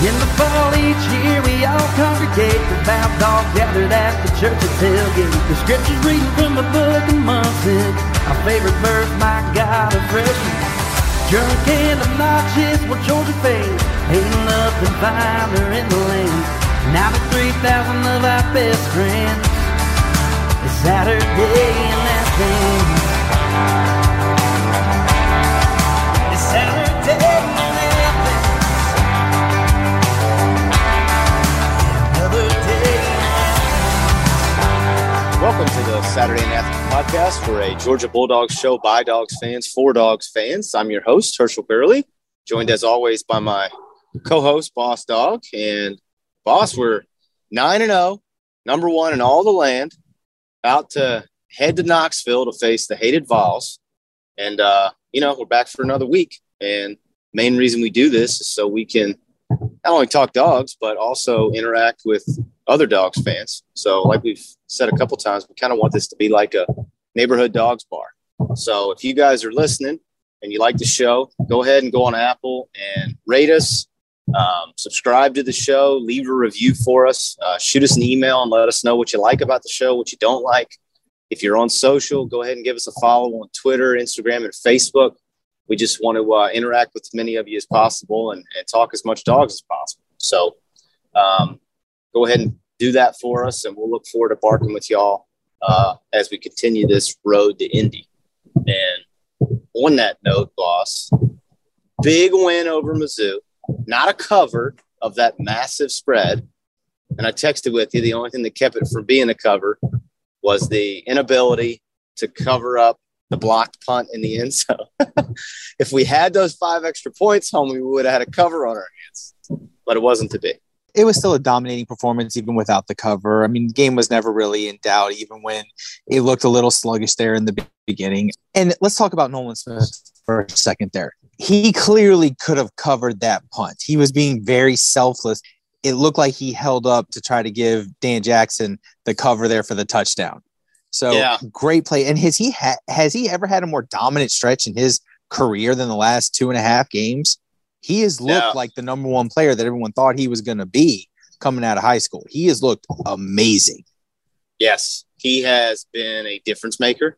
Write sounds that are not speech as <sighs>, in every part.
In the fall each year we all congregate. The Devout all gathered at the church's tailgate The scriptures reading from the book of Munson Our favorite verse, my God, a freshman Drunk and obnoxious, we're Georgia fans Ain't nothing finer in the land. Now the 3,000 of our best friends. It's Saturday Athens It's Welcome to the Saturday Athens podcast. We're a Georgia Bulldogs show by Dogs fans for Dogs fans. I'm your host, Herschel Burley, joined as always by my co-host, Boss Dog. And Boss, we're 9 and 0, number one in all the land, out to head to Knoxville to face the hated Vols. And, uh, you know, we're back for another week. And main reason we do this is so we can not only talk dogs, but also interact with other dogs fans. So, like we've said a couple times, we kind of want this to be like a neighborhood dogs bar. So, if you guys are listening and you like the show, go ahead and go on Apple and rate us, um, subscribe to the show, leave a review for us, uh, shoot us an email and let us know what you like about the show, what you don't like. If you're on social, go ahead and give us a follow on Twitter, Instagram, and Facebook. We just want to uh, interact with as many of you as possible and, and talk as much dogs as possible. So, um, go ahead and do that for us, and we'll look forward to barking with y'all uh, as we continue this road to Indy. And on that note, boss, big win over Mizzou, not a cover of that massive spread. And I texted with you the only thing that kept it from being a cover was the inability to cover up the blocked punt in the end zone. <laughs> if we had those five extra points, homie, we would have had a cover on our hands. But it wasn't to be it was still a dominating performance even without the cover. I mean, the game was never really in doubt, even when it looked a little sluggish there in the beginning. And let's talk about Nolan Smith for a second there. He clearly could have covered that punt. He was being very selfless. It looked like he held up to try to give Dan Jackson the cover there for the touchdown. So Yeah. great play. And has he ha- has he ever had a more dominant stretch in his career than the last two and a half games? He has looked Yeah. like the number one player that everyone thought he was going to be coming out of high school. He has looked amazing. Yes, he has been a difference maker.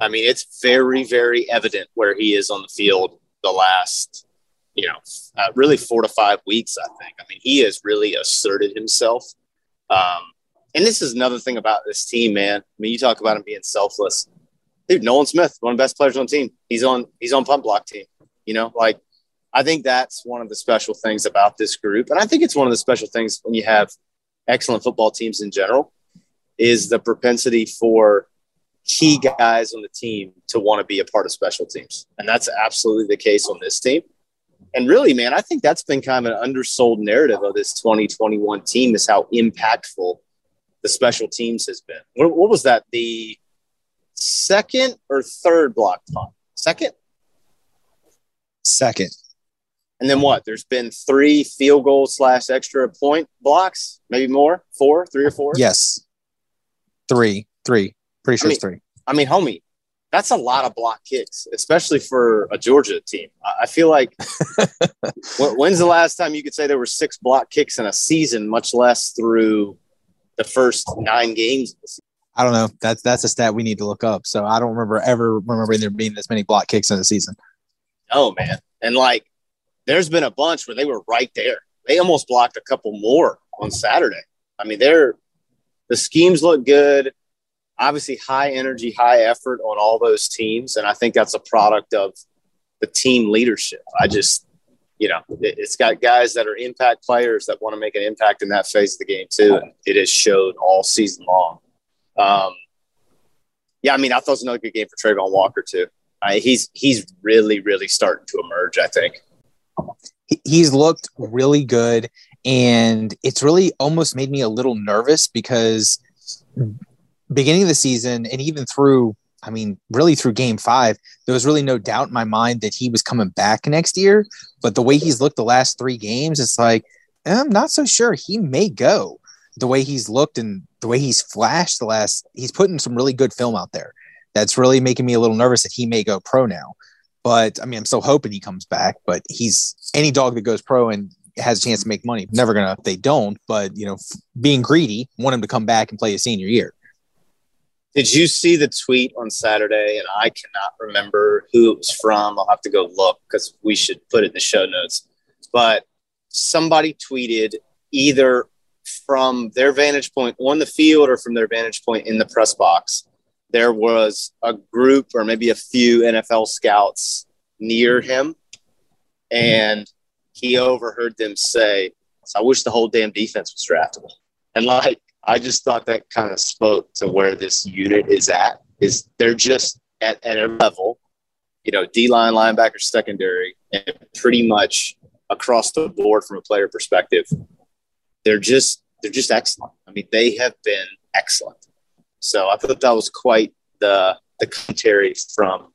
I mean, it's very, very evident where he is on the field the last, you know, uh, really four to five weeks, I think. I mean, he has really asserted himself. Um, and this is another thing about this team, man. I mean, you talk about him being selfless. Dude, Nolan Smith, one of the best players on the team. He's on he's on pump block team. You know, like I think that's one of the special things about this group. And I think it's one of the special things when you have excellent football teams in general is the propensity for key guys on the team to want to be a part of special teams. And that's absolutely the case on this team. And really, man, I think that's been kind of an undersold narrative of this 2021 team is how impactful the special teams has been. What, what was that? The second or third block punt? Second? Second. And then what? There's been three field goal slash extra point blocks, maybe more, four, three or four. Yes. Three. Three. Pretty sure I it's three. I mean, homie, that's a lot of block kicks, especially for a Georgia team. I I feel like <laughs> when's the last time you could say there were six block kicks in a season, much less through the first nine games? of the season? I don't know. That's that's a stat we need to look up. So I don't remember ever remembering there being this many block kicks in a season. Oh man, and like, there's been a bunch where they were right there. They almost blocked a couple more on Saturday. I mean, they're the schemes look good. Obviously, high energy, high effort on all those teams, and I think that's a product of the team leadership. I just, you know, it, it's got guys that are impact players that want to make an impact in that phase of the game too, and it has shown all season long. Um, yeah, I mean, I thought it was another good game for Travon Walker too. uh, he's he's really really starting to emerge. I think he's looked really good, and it's really almost made me a little nervous because beginning of the season and even through I mean, really through game five, there was really no doubt in my mind that he was coming back next year. But the way he's looked the last three games, it's like, I'm not so sure he may go the way he's looked and the way he's flashed the last, he's putting some really good film out there. That's really making me a little nervous that he may go pro now. But I mean, I'm still hoping he comes back. But he's any dog that goes pro and has a chance to make money. Never gonna, they don't. But you know, f- being greedy, want him to come back and play his senior year. Did you see the tweet on Saturday? And I cannot remember who it was from. I'll have to go look because we should put it in the show notes. But somebody tweeted either from their vantage point on the field or from their vantage point in the press box. There was a group or maybe a few NFL scouts near him, and he overheard them say, I wish the whole damn defense was draftable. And like, I just thought that kind of spoke to where this unit is at. Is they're just at, at a level, you know, D line, linebacker, secondary, and pretty much across the board from a player perspective. They're just they're just excellent. I mean, they have been excellent. So I thought that was quite the the commentary from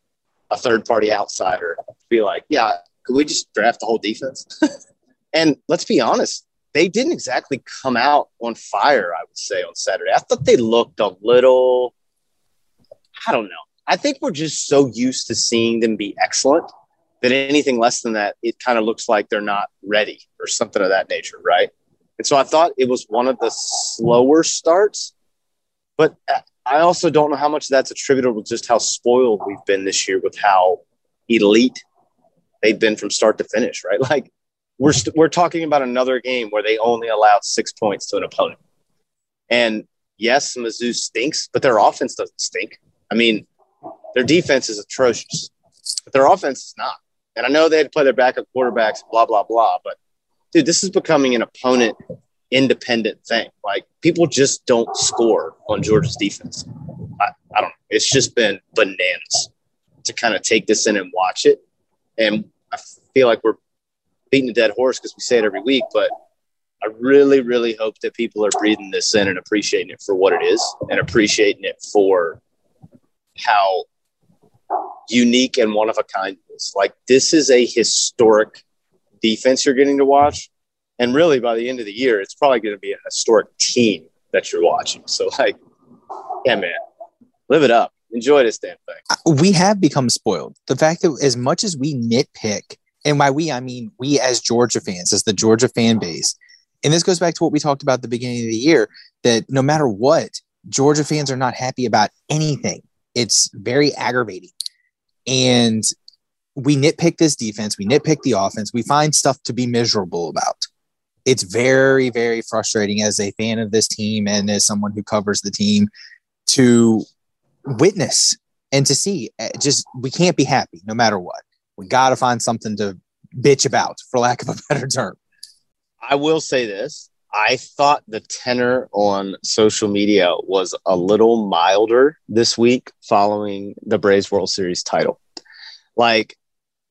a third party outsider. Be like, yeah, could we just draft the whole defense? <laughs> and let's be honest, they didn't exactly come out on fire, I would say, on Saturday. I thought they looked a little, I don't know. I think we're just so used to seeing them be excellent that anything less than that, it kind of looks like they're not ready or something of that nature, right? And so I thought it was one of the slower starts, but I also don't know how much that's attributable to just how spoiled we've been this year with how elite they've been from start to finish, right? <laughs> Like we're we st- we're talking about another game where they only allowed six points to an opponent. And yes, Mizzou stinks, but their offense doesn't stink. I mean, their defense is atrocious, but their offense is not. And I know they had to play their backup quarterbacks, blah blah blah. But dude, this is becoming an opponent independent thing. Like people just don't score on Georgia's defense. I, I don't know. It's just been bananas to kind of take this in and watch it. And I feel like we're beating a dead horse because we say it every week, but I really, really hope that people are breathing this in and appreciating it for what it is and appreciating it for how unique and one of a kind it is. Like this is a historic defense you're getting to watch. And really by the end of the year, it's probably going to be a historic team that you're watching. So like, yeah, man, live it up. Enjoy this damn thing. Uh, we have become spoiled. The fact that as much as we nitpick and by we, I mean we as Georgia fans, as the Georgia fan base. And this goes back to what we talked about at the beginning of the year that no matter what, Georgia fans are not happy about anything. It's very aggravating. And we nitpick this defense, we nitpick the offense, we find stuff to be miserable about. It's very, very frustrating as a fan of this team and as someone who covers the team to witness and to see. Eh, just we can't be happy no matter what. We got to find something to bitch about, for lack of a <laughs> better term. I will say this. I thought the tenor on social media was a little milder this week following the Braves World Series title. Like,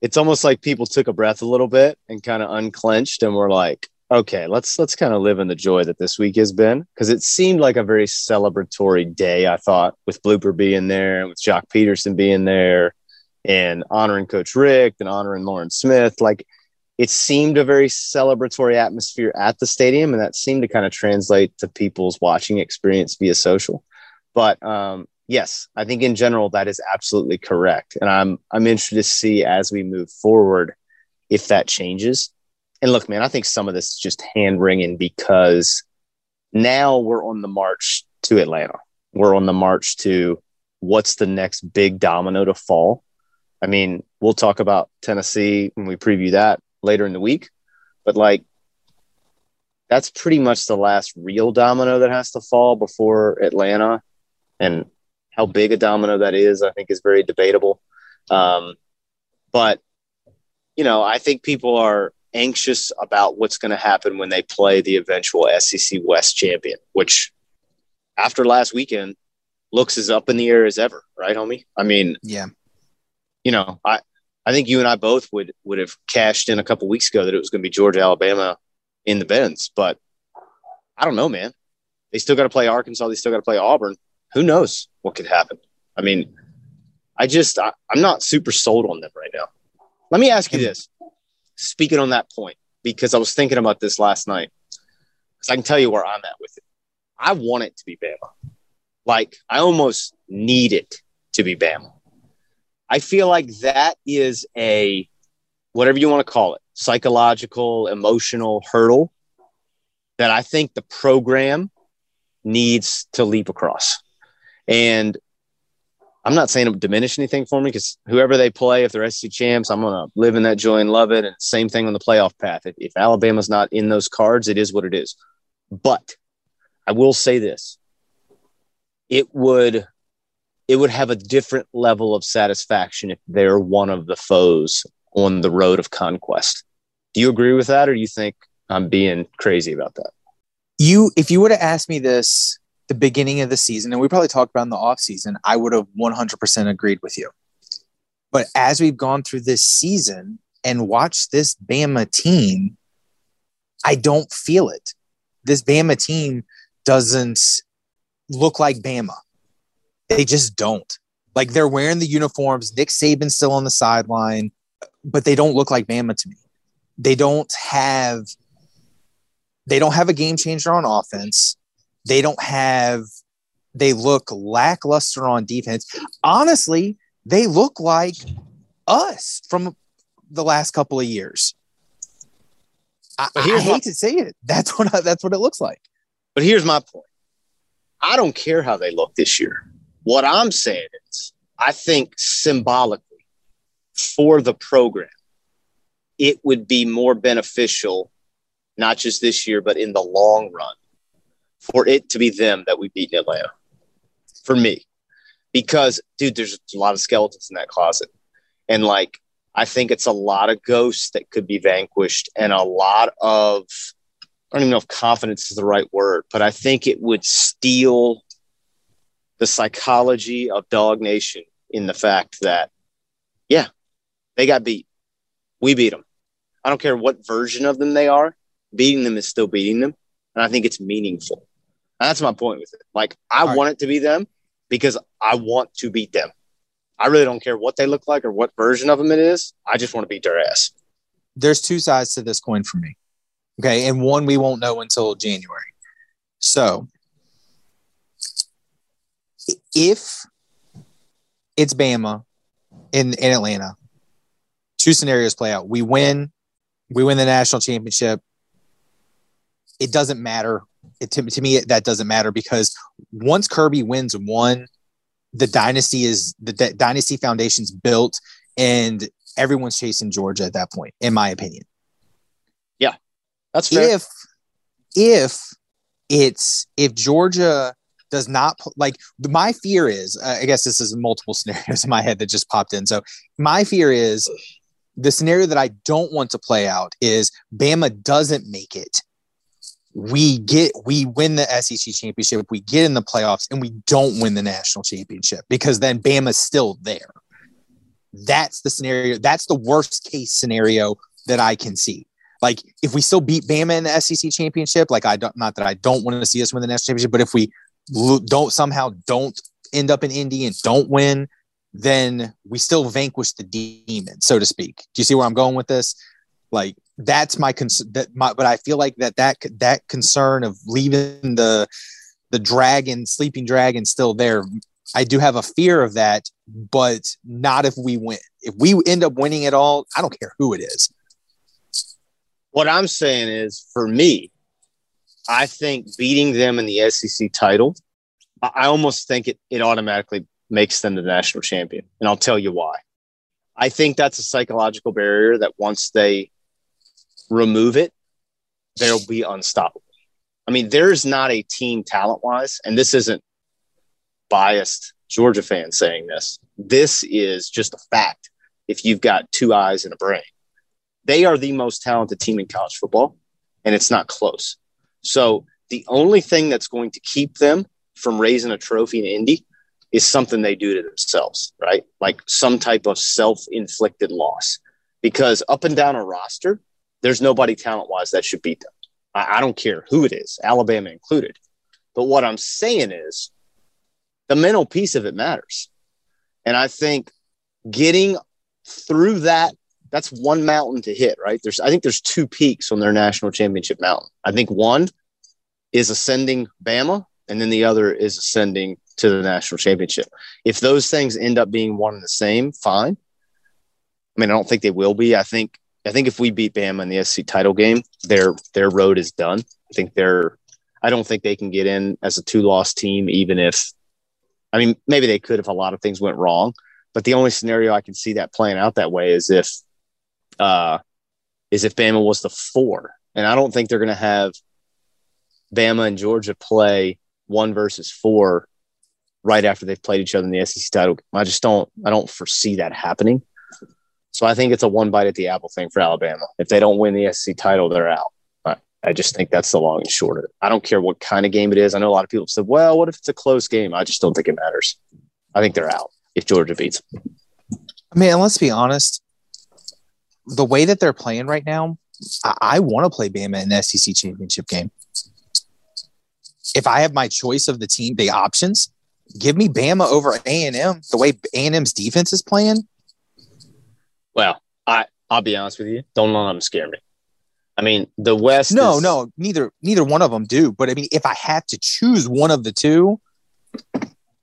it's almost like people took a breath a little bit and kind of unclenched and were like, okay, let's let's kind of live in the joy that this week has been because it seemed like a very celebratory day. I thought with Blooper being there and with Joc Pederson being there and honoring Coach Richt and honoring Loran Smith. Like it seemed a very celebratory atmosphere at the stadium, and that seemed to kind of translate to people's watching experience via social. But um, yes, I think in general that is absolutely correct, and I'm I'm interested to see as we move forward if that changes. And look, man, I think some of this is just hand wringing because now we're on the march to Atlanta. We're on the march to what's the next big domino to fall I mean, we'll talk about Tennessee when we preview that later in the week, but like that's pretty much the last real domino that has to fall before Atlanta. And how big a domino that is, I think, is very debatable. Um, but, you know, I think people are anxious about what's going to happen when they play the eventual SEC West champion, which after last weekend looks as up in the air as ever, right, homie? I mean, yeah you know, I I think you and I both would would have cashed in a couple weeks ago that it was going to be Georgia Alabama in the Benz, but I don't know, man. They still got to play Arkansas. They still got to play Auburn. Who knows what could happen? I mean, I just I, I'm not super sold on them right now. Let me ask you this. Speaking on that point, because I was thinking about this last night, because I can tell you where I'm at with it. I want it to be Bama. Like I almost need it to be Bama. I feel like that is a whatever you want to call it, psychological, emotional hurdle that I think the program needs to leap across. And I'm not saying it would diminish anything for me because whoever they play, if they're SEC champs, I'm going to live in that joy and love it. And same thing on the playoff path. If, if Alabama's not in those cards, it is what it is. But I will say this it would it would have a different level of satisfaction if they're one of the foes on the road of conquest. Do you agree with that or do you think I'm being crazy about that? You if you would have asked me this the beginning of the season, and we probably talked about in the offseason, I would have 100% agreed with you. But as we've gone through this season and watched this Bama team, I don't feel it. This Bama team doesn't look like Bama. They just don't. Like they're wearing the uniforms. Nick Saban's still on the sideline, but they don't look like Bama to me. They don't have they don't have a game changer on offense. They don't have, they look lackluster on defense. Honestly, they look like us from the last couple of years. I, I hate my, to say it. That's what I, that's what it looks like. But here's my point. I don't care how they look this year. What I'm saying is, I think symbolically for the program, it would be more beneficial, not just this year, but in the long run, for it to be them that we beat in Atlanta. For me, because dude, there's a lot of skeletons in that closet, and like I think it's a lot of ghosts that could be vanquished, and a lot of I don't even know if confidence is the right word, but I think it would steal the psychology of Dog Nation in the fact that, yeah, they got beat. We beat them. I don't care what version of them they are, beating them is still beating them. And I think it's meaningful. That's my point with it. Like I All want right. it to be them because I want to beat them. I really don't care what they look like or what version of them it is. I just want to beat their ass. There's two sides to this coin for me. Okay. And one we won't know until January. So if it's Bama in, in Atlanta, two scenarios play out. We win, we win the national championship. It doesn't matter it, to, to me that doesn't matter because once Kirby wins one, the dynasty is the dynasty foundation's built, and everyone's chasing Georgia at that point, in my opinion. Yeah, that's fair. If if it's if Georgia does not like my fear is uh, i guess this is multiple <laughs> scenarios in my head that just popped in so my fear is the scenario that i don't want to play out is bama doesn't make it we get we win the SEC championship, we get in the playoffs, and we don't win the national championship because then Bama's still there. That's the scenario. That's the worst case scenario that I can see. Like if we still beat Bama in the SEC championship, like I don't not that I don't want to see us win the national championship, but if we don't somehow don't end up in Indy and don't win, then we still vanquish the demon, so to speak. Do you see where I'm going with this? Like that's my concern. That my, but I feel like that that that concern of leaving the the dragon, sleeping dragon, still there. I do have a fear of that, but not if we win. If we end up winning it all, I don't care who it is. What I'm saying is, for me, I think beating them in the SEC title, I almost think it, it automatically makes them the national champion. And I'll tell you why. I think that's a psychological barrier that once they remove it, they'll be unstoppable. I mean, there's not a team talent wise, and this isn't biased Georgia fans saying this. This is just a fact. If you've got two eyes and a brain, they are the most talented team in college football, and it's not close. So the only thing that's going to keep them from raising a trophy in Indy is something they do to themselves, right? Like some type of self inflicted loss. Because up and down a roster, there's nobody talent wise that should beat them. I, I don't care who it is, Alabama included. But what I'm saying is the mental piece of it matters. And I think getting through that, that's one mountain to hit, right? There's, I think there's two peaks on their national championship mountain. I think one is ascending Bama, and then the other is ascending to the national championship. If those things end up being one and the same, fine. I mean, I don't think they will be. I think I think if we beat Bama in the SC title game, their their road is done. I think they're I don't think they can get in as a two loss team, even if I mean maybe they could if a lot of things went wrong. But the only scenario I can see that playing out that way is if uh is if Bama was the four. And I don't think they're gonna have Bama and Georgia play one versus four right after they've played each other in the SEC title. I just don't I don't foresee that happening. So I think it's a one bite at the apple thing for Alabama. If they don't win the SEC title, they're out. I, I just think that's the long and short of it. I don't care what kind of game it is. I know a lot of people said, well, what if it's a close game? I just don't think it matters. I think they're out if Georgia beats them. I mean, let's be honest, the way that they're playing right now, I, I want to play Bama in the SEC championship game. If I have my choice of the team, the options, give me Bama over A and M. The way A and M's defense is playing, Well, I I'll be honest with you. Don't let them scare me. I mean, the West. no, is- no, neither neither one of them do. But I mean, if I had to choose one of the two,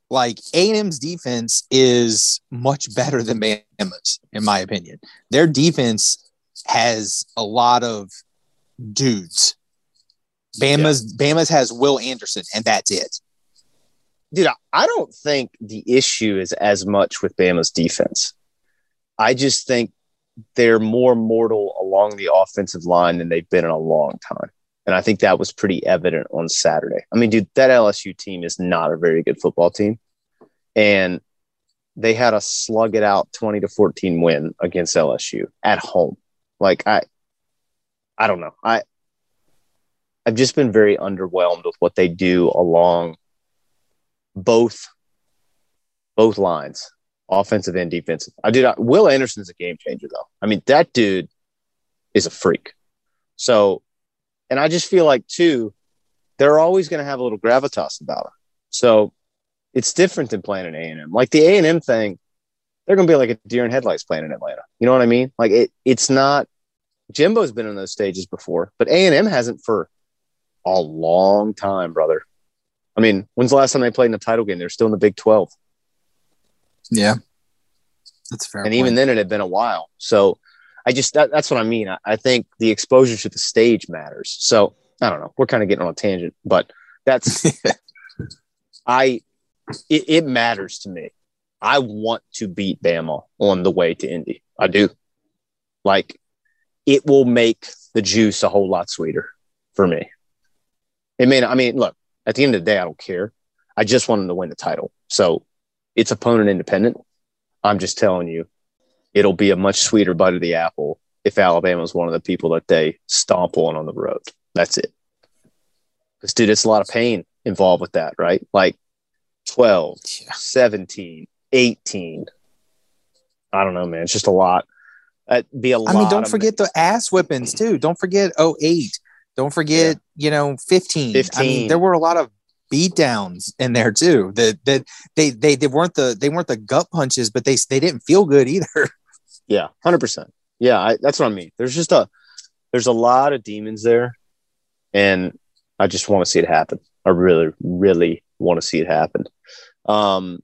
like A and M's defense is much better than Bama's, in my opinion. Their defense has a lot of dudes. Bama's Bama's has Will Anderson, and that's it. dude, I- I don't think the issue is as much with Bama's defense. I just think they're more mortal along the offensive line than they've been in a long time. And I think that was pretty evident on Saturday. I mean, dude, that LSU team is not a very good football team. And they had a slug it out 20 to 14 win against LSU at home. Like I I don't know. I I've just been very underwhelmed with what they do along both both lines, offensive and defensive. I did. Will Anderson is a game changer, though. I mean, that dude is a freak. So, and I just feel like too, they're always going to have a little gravitas about them. So, it's different than playing in A and M. Like the A and M thing, they're going to be like a deer in headlights playing in Atlanta. You know what I mean? Like it. It's not. Jimbo's been in those stages before, but A and M hasn't for a long time, brother. I mean, when's the last time they played in a title game? They're still in the Big 12. Yeah, that's fair. and even then it had been a while. So I just that, that's what I mean. I, I think the exposure to the stage matters. So I don't know. We're kind of getting on a tangent, but that's <laughs> I it, it matters to me. I want to beat Bama on the way to Indy. I do. Like it will make the juice a whole lot sweeter for me. It may not, I mean, look, at the end of the day, I don't care. I just want them to win the title. So it's opponent independent. I'm just telling you, it'll be a much sweeter bite of the apple if Alabama is one of the people that they stomp on on the road. That's it. Because, dude, it's a lot of pain involved with that, right? Like 12, 17, 18. I don't know, man. It's just a lot. That'd be a lot. I mean, don't forget the ass whippings too. Don't forget 08. Don't forget, you know, 15. I 15. mean, there were a lot of beat downs in there too. That that they, they they weren't the they weren't the gut punches, but they they didn't feel good either. <laughs> Yeah, hundred percent. Yeah, I, that's what I mean. There's just a there's a lot of demons there, and I just want to see it happen. I really, really want to see it happen. Um,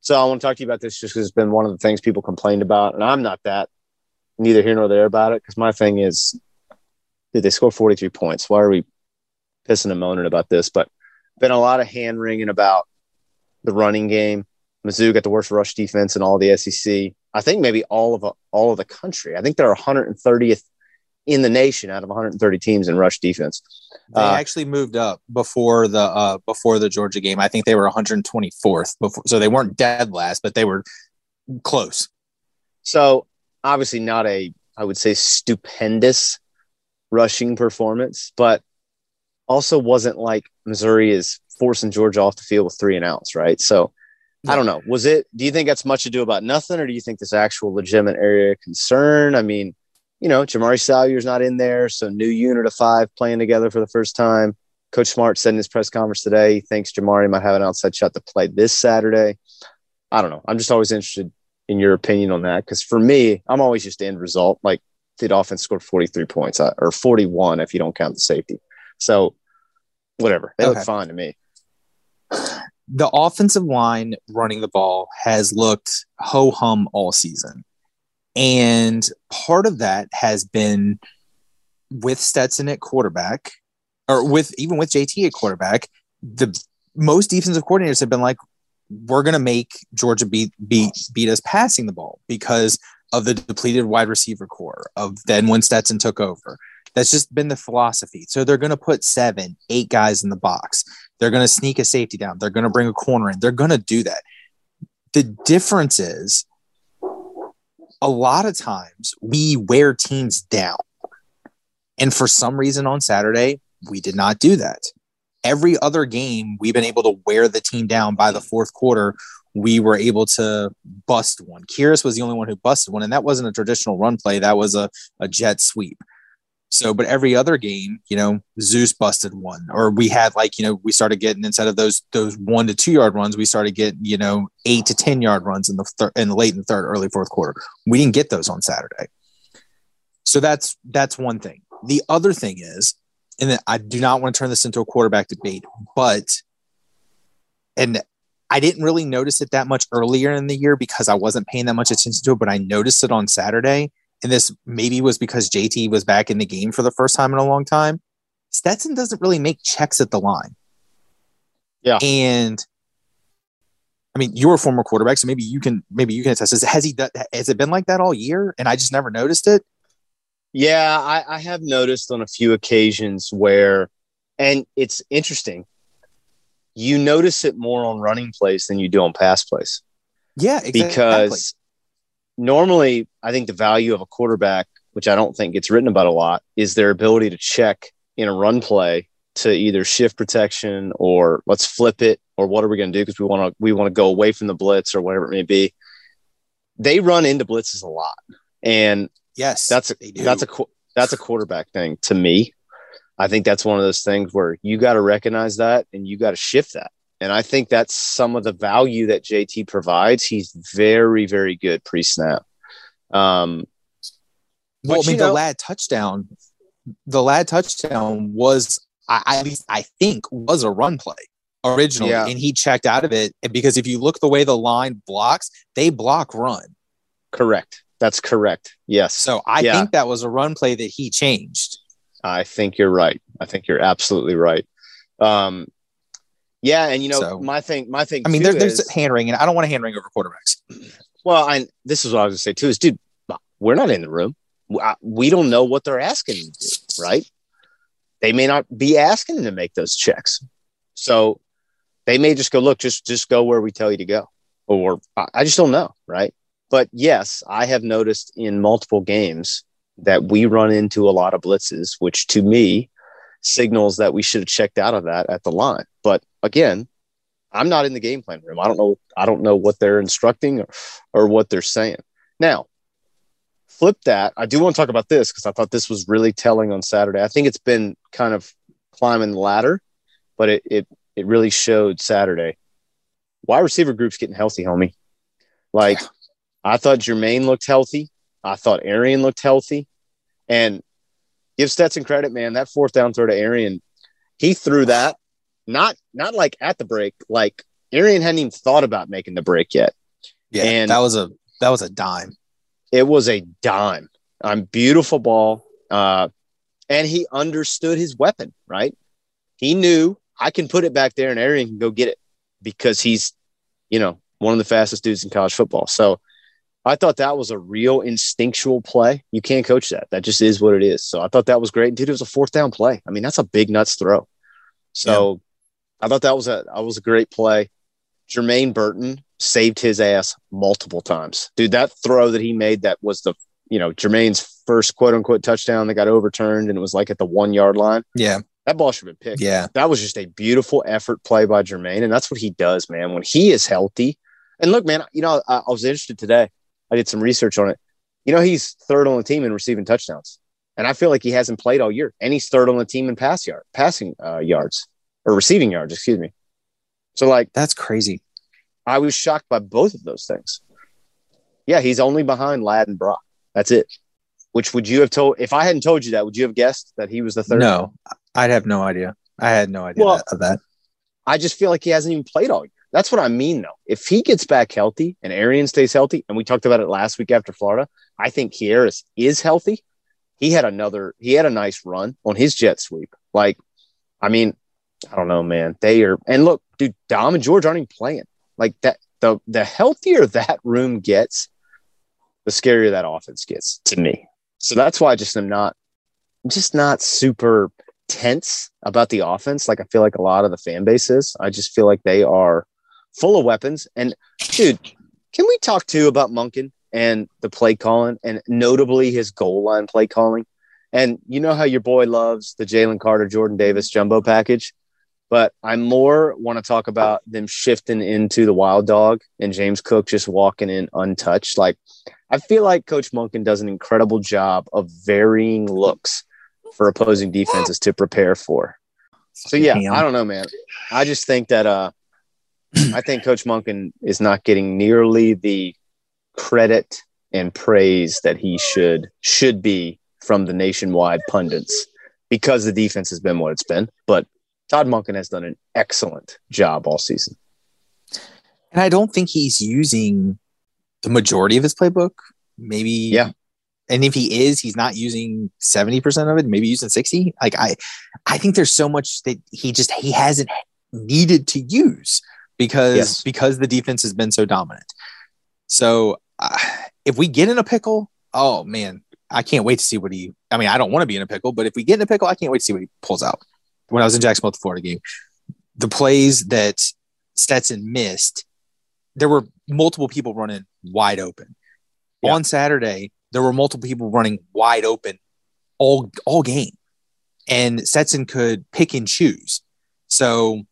so I want to talk to you about this just because it's been one of the things people complained about, and I'm not that neither here nor there about it because my thing is, did they score 43 points? Why are we pissing and moaning about this? But been a lot of hand wringing about the running game. Mizzou got the worst rush defense in all the SEC. I think maybe all of all of the country. I think they're 130th in the nation out of 130 teams in rush defense. They Uh, actually moved up before the uh before the Georgia game. I think they were 124th before, so they weren't dead last, but they were close. So obviously not a I would say stupendous rushing performance, but also wasn't like Missouri is forcing Georgia off the field with three and outs, right? So I don't know. Was it? Do you think that's much ado about nothing, or do you think this actual legitimate area of concern? I mean, you know, Jamaree Salyer's not in there, so new unit of five playing together for the first time. Coach Smart said in his press conference today he thinks Jamaree might have an outside shot to play this Saturday. I don't know. I'm just always interested in your opinion on that because for me, I'm always just end result. Like the offense scored 43 points uh, or 41 if you don't count the safety. So whatever, they okay. look fine to me. The offensive line running the ball has looked ho hum all season. And part of that has been with Stetson at quarterback, or with even with JT at quarterback, the most defensive coordinators have been like, we're going to make Georgia beat, beat beat us passing the ball because of the depleted wide receiver core of then when Stetson took over. That's just been the philosophy. So they're going to put seven, eight guys in the box. They're going to sneak a safety down. They're going to bring a corner in. They're going to do that. The difference is a lot of times we wear teams down. And for some reason on Saturday, we did not do that. Every other game, we've been able to wear the team down by the fourth quarter. We were able to bust one. Kearis was the only one who busted one, and that wasn't a traditional run play. That was a, a jet sweep. So, but every other game, you know, Zeus busted one, or we had like, you know, we started getting instead of those those one to two yard runs, we started getting, you know, eight to ten yard runs in the third, in the late in the third, early fourth quarter. We didn't get those on Saturday. So that's that's one thing. The other thing is, and I do not want to turn this into a quarterback debate, but and I didn't really notice it that much earlier in the year because I wasn't paying that much attention to it, but I noticed it on Saturday and this maybe was because JT was back in the game for the first time in a long time. Stetson doesn't really make checks at the line. Yeah. And I mean, you're a former quarterback, so maybe you can maybe you can attest. This. Has he done, has it been like that all year? And I just never noticed it. Yeah, I, I have noticed on a few occasions where, and it's interesting. You notice it more on running plays than you do on pass plays. Yeah, exactly. because normally I think the value of a quarterback, which I don't think gets written about a lot, is their ability to check in a run play to either shift protection or let's flip it or what are we going to do because we want to we want to go away from the blitz or whatever it may be. They run into blitzes a lot, and yes, that's a that's a that's a quarterback thing to me. I think that's one of those things where you got to recognize that and you got to shift that. And I think that's some of the value that JT provides. He's very, very good pre snap. Um, well, I mean, know, the Ladd touchdown, the Ladd touchdown was, I, at least I think, was a run play originally, yeah. and he checked out of it because if you look the way the line blocks, they block run. Correct. That's correct. Yes. So I yeah. think that was a run play that he changed. I think you're right. I think you're absolutely right. Um, yeah, and you know so, my thing, my thing. I mean, there, there's is, hand wringing. I don't want to hand wring over quarterbacks. Well, I this is what I was gonna say too. Is dude, uh, we're not in the room. Uh, we don't know what they're asking you to do, right? They may not be asking them to make those checks, so they may just go look, just just go where we tell you to go, or I just don't know, right? But yes, I have noticed in multiple games that we run into a lot of blitzes, which to me signals that we should have checked out of that at the line. But again, I'm not in the game plan room. I don't know. I don't know what they're instructing or, or what they're saying. Now, flip that. I do want to talk about this because I thought this was really telling on Saturday. I think it's been kind of climbing the ladder, but it it it really showed Saturday. Wide receiver group's getting healthy, homie. Like I thought Jermaine looked healthy. I thought Arian looked healthy. And give Stetson credit, man. That fourth down throw to Arian, he threw that not not like at the break, like Arian hadn't even thought about making the break yet. Yeah, and that was a that was a dime. It was a dime. I'm beautiful ball. Uh, and he understood his weapon, right? He knew I can put it back there and Arian can go get it because he's, you know, one of the fastest dudes in college football. So I thought that was a real instinctual play. You can't coach that. That just is what it is. So I thought that was great. dude, it was a fourth down play. I mean, that's a big nuts throw. So yeah. I thought that was a that was a great play. Jermaine Burton saved his ass multiple times. Dude, that throw that he made that was the you know, Jermaine's first quote unquote touchdown that got overturned and it was like at the one yard line. Yeah. That ball should have been picked. Yeah. That was just a beautiful effort play by Jermaine. And that's what he does, man. When he is healthy, And look, man, you know, I, I was interested today. I did some research on it. You know, he's third on the team in receiving touchdowns, and I feel like he hasn't played all year. And he's third on the team in pass yard, passing uh, yards or receiving yards, excuse me. So, like, That's crazy. I was shocked by both of those things. Yeah, he's only behind Ladd and Brock. That's it. Which would you have told if I hadn't told you that? Would you have guessed that he was the third? No, I'd have no idea. I had no idea Well- that, of that. I just feel like he hasn't even played all year. That's what I mean, though. If he gets back healthy and Arian stays healthy, and we talked about it last week after Florida, I think Kearis is healthy. He had another, he had a nice run on his jet sweep. Like, I mean, I don't know, man. They are, and look, dude, Dom and George aren't even playing. Like that, the the healthier <laughs> that room gets, the scarier that offense gets to me. So that's why I just am not, I'm just not super tense about the offense like I feel like a lot of the fan base is. I just feel like they are full of weapons. And dude, can we talk too about Monken and the play calling and notably his goal line play calling? And you know how your boy loves the Jalen Carter, Jordan Davis jumbo package, but I more want to talk about them shifting into the wild dog and James Cook just walking in untouched. Like I feel like Coach Monken does an incredible job of varying looks for opposing defenses to prepare for. So yeah, I don't know, man. I just think that uh I think Coach Monken is not getting nearly the credit and praise that he should should be from the nationwide pundits because the defense has been what it's been. But Todd Monken has done an excellent job all season. And I don't think he's using the majority of his playbook. Maybe Yeah. And if he is, he's not using 70% of it, maybe using 60. Like I I think there's so much that he just he hasn't needed to use because Yes. because the defense has been so dominant. So uh, if we get in a pickle, oh man, I can't wait to see what he I mean, I don't want to be in a pickle, but if we get in a pickle, I can't wait to see what he pulls out. When I was in Jacksonville the Florida game, the plays that Stetson missed, there were multiple people running wide open. Yeah. On Saturday, there were multiple people running wide open all all game. And Stetson could pick and choose. So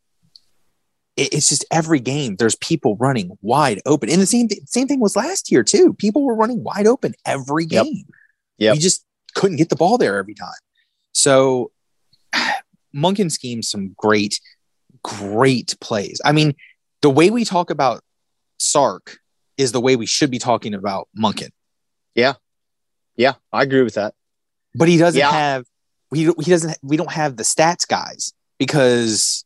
it's just every game there's people running wide open. And the same th- same thing was last year too. People were running wide open every game. Yep. You just couldn't get the ball there every time. So <sighs> Monken schemes some great, great plays. I mean, the way we talk about Sark is the way we should be talking about Monken. Yeah, yeah, I agree with that. But he doesn't Yeah. have he he doesn't we don't have the stats guys because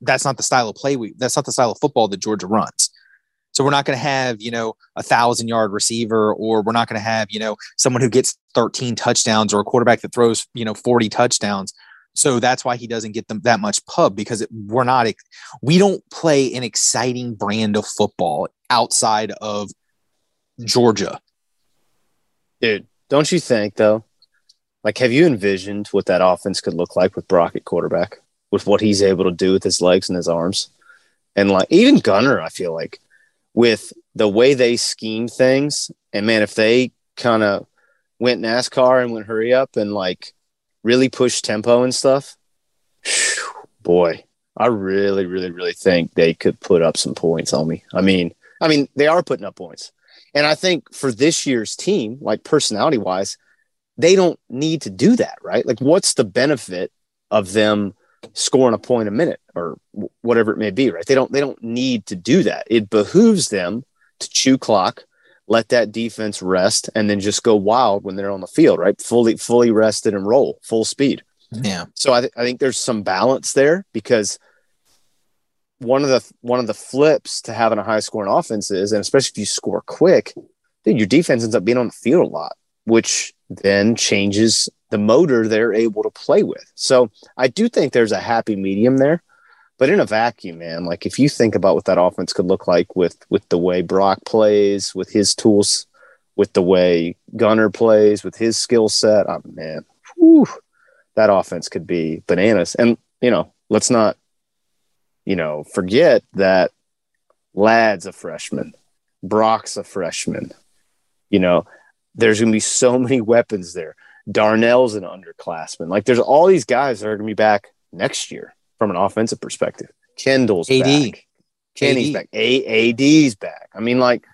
that's not the style of play we that's not the style of football that Georgia runs. So we're not going to have, you know, a thousand yard receiver, or we're not going to have, you know, someone who gets 13 touchdowns or a quarterback that throws, you know, 40 touchdowns. So that's why he doesn't get them that much pub because it, we're not, we don't play an exciting brand of football outside of Georgia. Dude, don't you think though? Like, have you envisioned what that offense could look like with Brock at quarterback, with what he's able to do with his legs and his arms, and like even Gunner? I feel like with the way they scheme things, and man, if they kind of went NASCAR and went hurry up and like really push tempo and stuff, phew, boy, I really, really, really think they could put up some points on me. I mean, I mean, they are putting up points. And I think for this year's team, like personality wise, they don't need to do that, right? Like, what's the benefit of them scoring a point a minute or w- whatever it may be, right? They don't they don't need to do that. It behooves them to chew clock, let that defense rest, and then just go wild when they're on the field, right? Fully fully rested and roll full speed. Mm-hmm. Yeah. So I, th- I think there's some balance there because one of the one of the flips to having a high scoring offense is, and especially if you score quick, dude, your defense ends up being on the field a lot, which then changes the motor they're able to play with. So I do think there's a happy medium there. But in a vacuum, man, like if you think about what that offense could look like with with the way Brock plays, with his tools, with the way Gunner plays, with his skill set, oh man, whew, that offense could be bananas. And you know, let's not, you know, forget that Ladd's a freshman, Brock's a freshman. You know, there's going to be so <laughs> many weapons there. Darnell's an underclassman. Like, there's all these guys that are going to be back next year from an offensive perspective. Kendall's AD. back. Kenny's AD. back. A AD's back. I mean, like,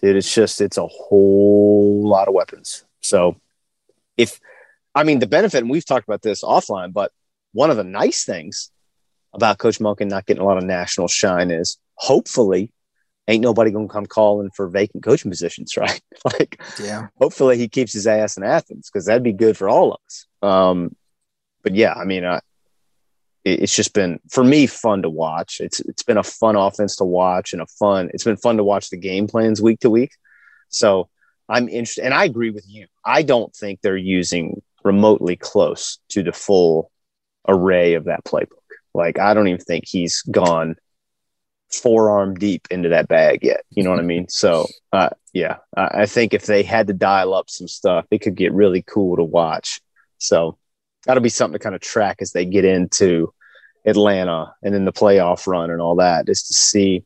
dude, it's just it's a whole lot of weapons. So if I mean the benefit, and we've talked about this offline, but one of the nice things about Coach Monken not getting a lot of national shine is hopefully ain't nobody gonna come calling for vacant coaching positions, <laughs> right? <laughs> like Yeah. hopefully he keeps his ass in Athens because that'd be good for all of us. Um, but yeah, I mean, I, it- it's just been for me fun to watch. It's it's been a fun offense to watch and a fun. It's been fun to watch the game plans week to week. So I'm interested, and I agree with you. I don't think they're using remotely close to the full array of that playbook. Like I don't even think he's gone forearm deep into that bag yet. You know what I mean? So uh, yeah, I think if they had to dial up some stuff, it could get really cool to watch. So that'll be something to kind of track as they get into Atlanta and then the playoff run and all that, is to see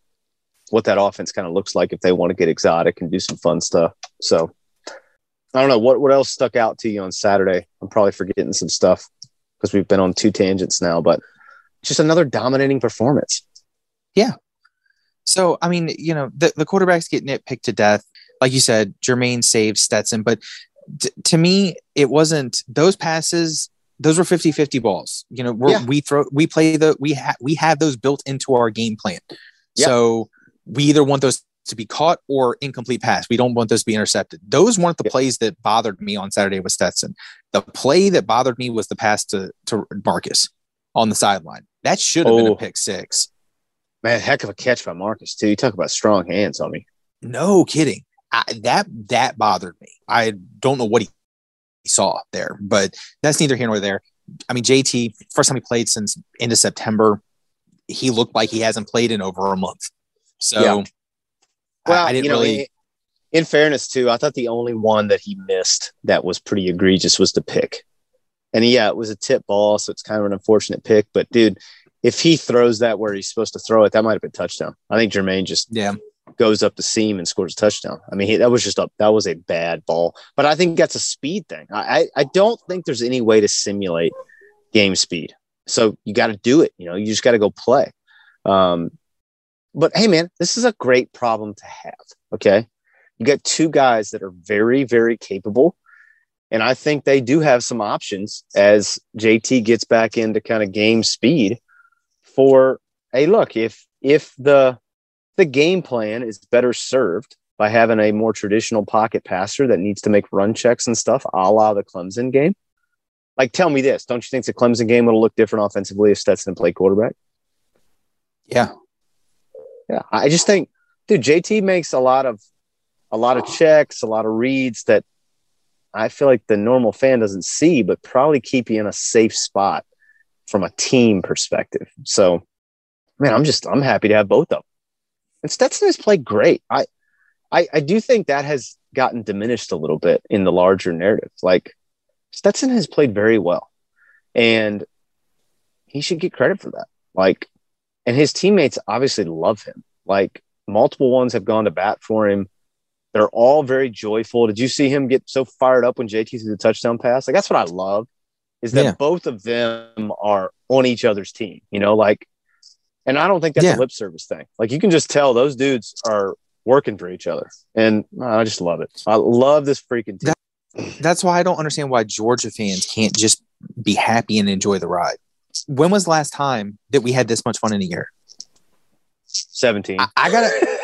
what that offense kind of looks like if they want to get exotic and do some fun stuff. So I don't know what what else stuck out to you on Saturday. I'm probably forgetting some stuff because we've been on two tangents now, but just another dominating performance. So, I mean, you know, the, the quarterbacks get nitpicked to death. Like you said, Jermaine saved Stetson, but t- to me, it wasn't those passes. Those were 50 50 balls. You know, we're, Yeah. we throw, we play the, we have, we have those built into our game plan. Yeah. So we either want those to be caught or incomplete pass. We don't want those to be intercepted. Those weren't the Yeah. plays that bothered me on Saturday with Stetson. The play that bothered me was the pass to, to Marcus on the sideline. That should have been Oh. a pick six. Man, heck of a catch by Marcus too. You talk about strong hands on me. No kidding. I, that that bothered me. I don't know what he saw there, but that's neither here nor there. I mean, JT, first time he played since end of September, he looked like he hasn't played in over a month. So, Yeah. I- Well, I, didn't you know, really. in, in fairness too, I thought the only one that he missed that was pretty egregious was the pick. And yeah, it was a tip ball, so it's kind of an unfortunate pick. But dude, if he throws that where he's supposed to throw it, that might have been touchdown. I think Jermaine just yeah, goes up the seam and scores a touchdown. I mean, he, that was just a that was a bad ball. But I think that's a speed thing. I I, I don't think there's any way to simulate game speed. So you got to do it. You know, you just got to go play. Um, but hey, man, this is a great problem to have. Okay, you got two guys that are very very capable. And I think they do have some options as JT gets back into kind of game speed for hey, look, if if the the game plan is better served by having a more traditional pocket passer that needs to make run checks and stuff, a la the Clemson game. Like, tell me this: Don't you think the Clemson game would look different offensively if Stetson played quarterback? yeah, Yeah, I just think, dude, JT makes a lot of a lot of checks, a lot of reads that I feel like the normal fan doesn't see, but probably keep you in a safe spot from a team perspective. So, man, I'm just I'm happy to have both of them. And Stetson has played great. I, I, I do think that has gotten diminished a little bit in the larger narrative. Like Stetson has played very well, and he should get credit for that. Like, and his teammates obviously love him. Like multiple ones have gone to bat for him. They're all very joyful. Did you see him get so fired up when JT threw the touchdown pass? Like that's what I love is that Yeah. both of them are on each other's team. You know, like, and I don't think that's Yeah. a lip service thing. Like you can just tell those dudes are working for each other, and I just love it. I love this freaking team. that's why I don't understand why Georgia fans can't just be happy and enjoy the ride. When was the last time that we had this much fun in a year? Seventeen. I, I gotta.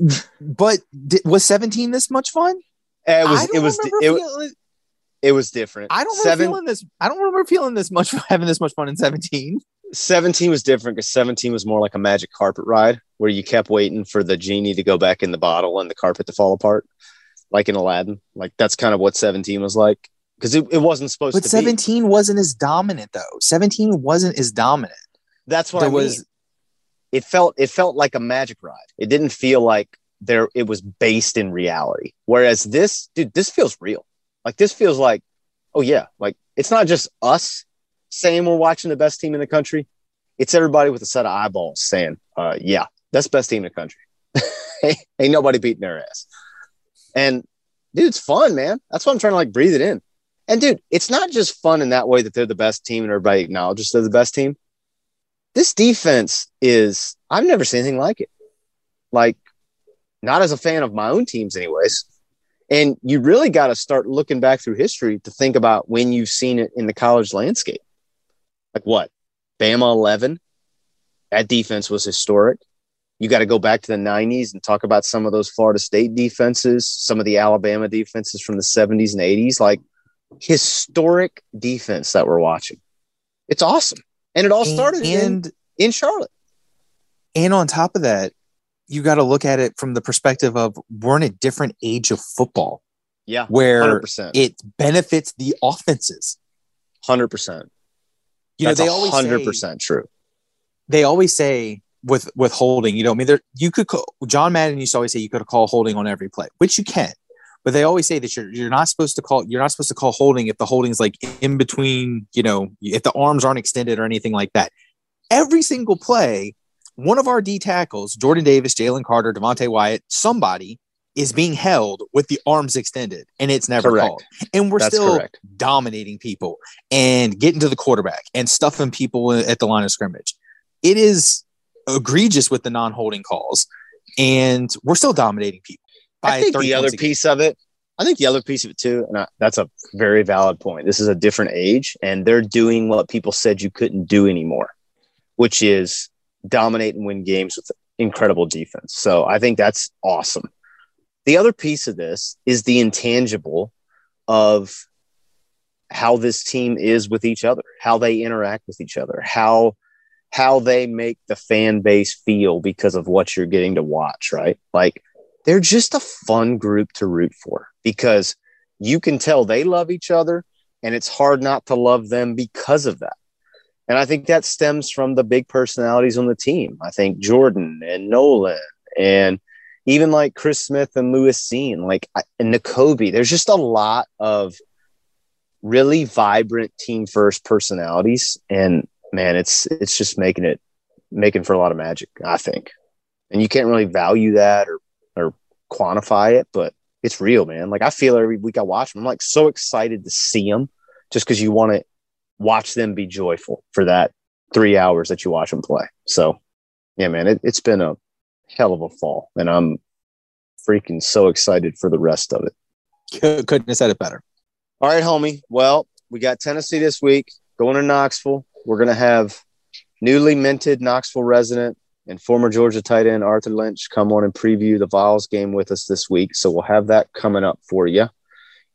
<laughs> but di- was 17 this much fun? it was. It was. It, it was different. I don't remember Seven, feeling this. I don't remember feeling this much <laughs> having this much fun in 17. 17 was different because 17 was more like a magic carpet ride where you kept waiting for the genie to go back in the bottle and the carpet to fall apart, like in Aladdin. Like that's kind of what 17 was like because it, it wasn't supposed But to be. 17 wasn't as dominant though. 17 wasn't as dominant. That's what there I mean. was It felt it felt like a magic ride. It didn't feel like there it was based in reality. Whereas this, dude, this feels real. Like this feels like, oh yeah, like it's not just us saying we're watching the best team in the country. It's everybody with a set of eyeballs saying, uh, yeah, that's the best team in the country. <laughs> ain't nobody beating their ass. And dude, it's fun, man. That's why I'm trying to like breathe it in. And dude, it's not just fun in that way that they're the best team and everybody acknowledges they're the best team. this defense is I've never seen anything like it. Like, not as a fan of my own teams, anyways. And you really got to start looking back through history to think about when you've seen it in the college landscape. Like what? Bama 11. That defense was historic. You got to go back to the 90s and talk about some of those Florida State defenses, some of the Alabama defenses from the 70s and 80s. Like historic defense that we're watching. It's awesome. And it all started and in, in Charlotte. and on top of that, you got to look at it from the perspective of we're in a different age of football Yeah. where 100%. it benefits the offenses. 100%. You know, That's they always hundred say, percent true. they always say with with holding, you know, I mean, there you could call, John Madden used to always say you could call holding on every play, which you can, but they always say that you're you're not supposed to call you're not supposed to call holding if the holding is like in between, you know, if the arms aren't extended or anything like that. Every single play, one of our D tackles, Jordan Davis, Jalen Carter, Devonte Wyatt, somebody is being held with the arms extended, and it's never Correct. called. And we're That's still correct. dominating people and getting to the quarterback and stuffing people at the line of scrimmage. It is egregious with the non-holding calls, and we're still dominating people. I think the other points a game. piece of it, I think the other piece of it too, and I, that's a very valid point. This is a different age, and they're doing what people said you couldn't do anymore, which is dominate and win games with incredible defense. So I think that's awesome. The other piece of this is the intangible of how this team is with each other, how they interact with each other, how how they make the fan base feel because of what you're getting to watch, right? Like they're just a fun group to root for because you can tell they love each other and it's hard not to love them because of that. And I think that stems from the big personalities on the team. I think Jordan and Nolan and even like Chris Smith and Lewis Cine, like and Nakobe. There's just a lot of really vibrant team first personalities. And man, it's it's just making it making for a lot of magic, I think. And you can't really value that or or quantify it, but it's real, man. Like I feel every week I watch them, I'm like so excited to see them just because you want to watch them be joyful for that three hours that you watch them play. So, yeah, man, it, it's been a hell of a fall, and I'm freaking so excited for the rest of it. Couldn't have said it better. All right, homie. Well, we got Tennessee this week, going to Knoxville. We're going to have newly minted Knoxville resident and former Georgia tight end Arthur Lynch come on and preview the Vols game with us this week. So we'll have that coming up for you.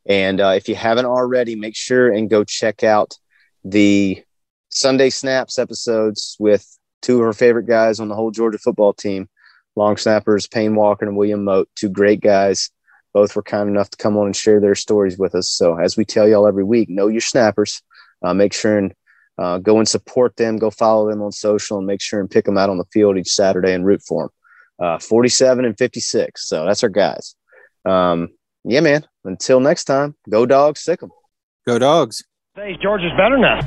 And uh, if you haven't already, make sure and go check out the Sunday Snaps episodes with two of our favorite guys on the whole Georgia football team, long snappers Payne Walker and William Mote, two great guys. Both were kind enough to come on and share their stories with us. So, as we tell y'all every week, know your snappers. Uh, make sure and uh, go and support them. Go follow them on social and make sure and pick them out on the field each Saturday and root for them. Uh, 47 and 56. So, that's our guys. Um, yeah, man. Until next time, go dogs, sick them. Go dogs. Thanks, Georgia's better now.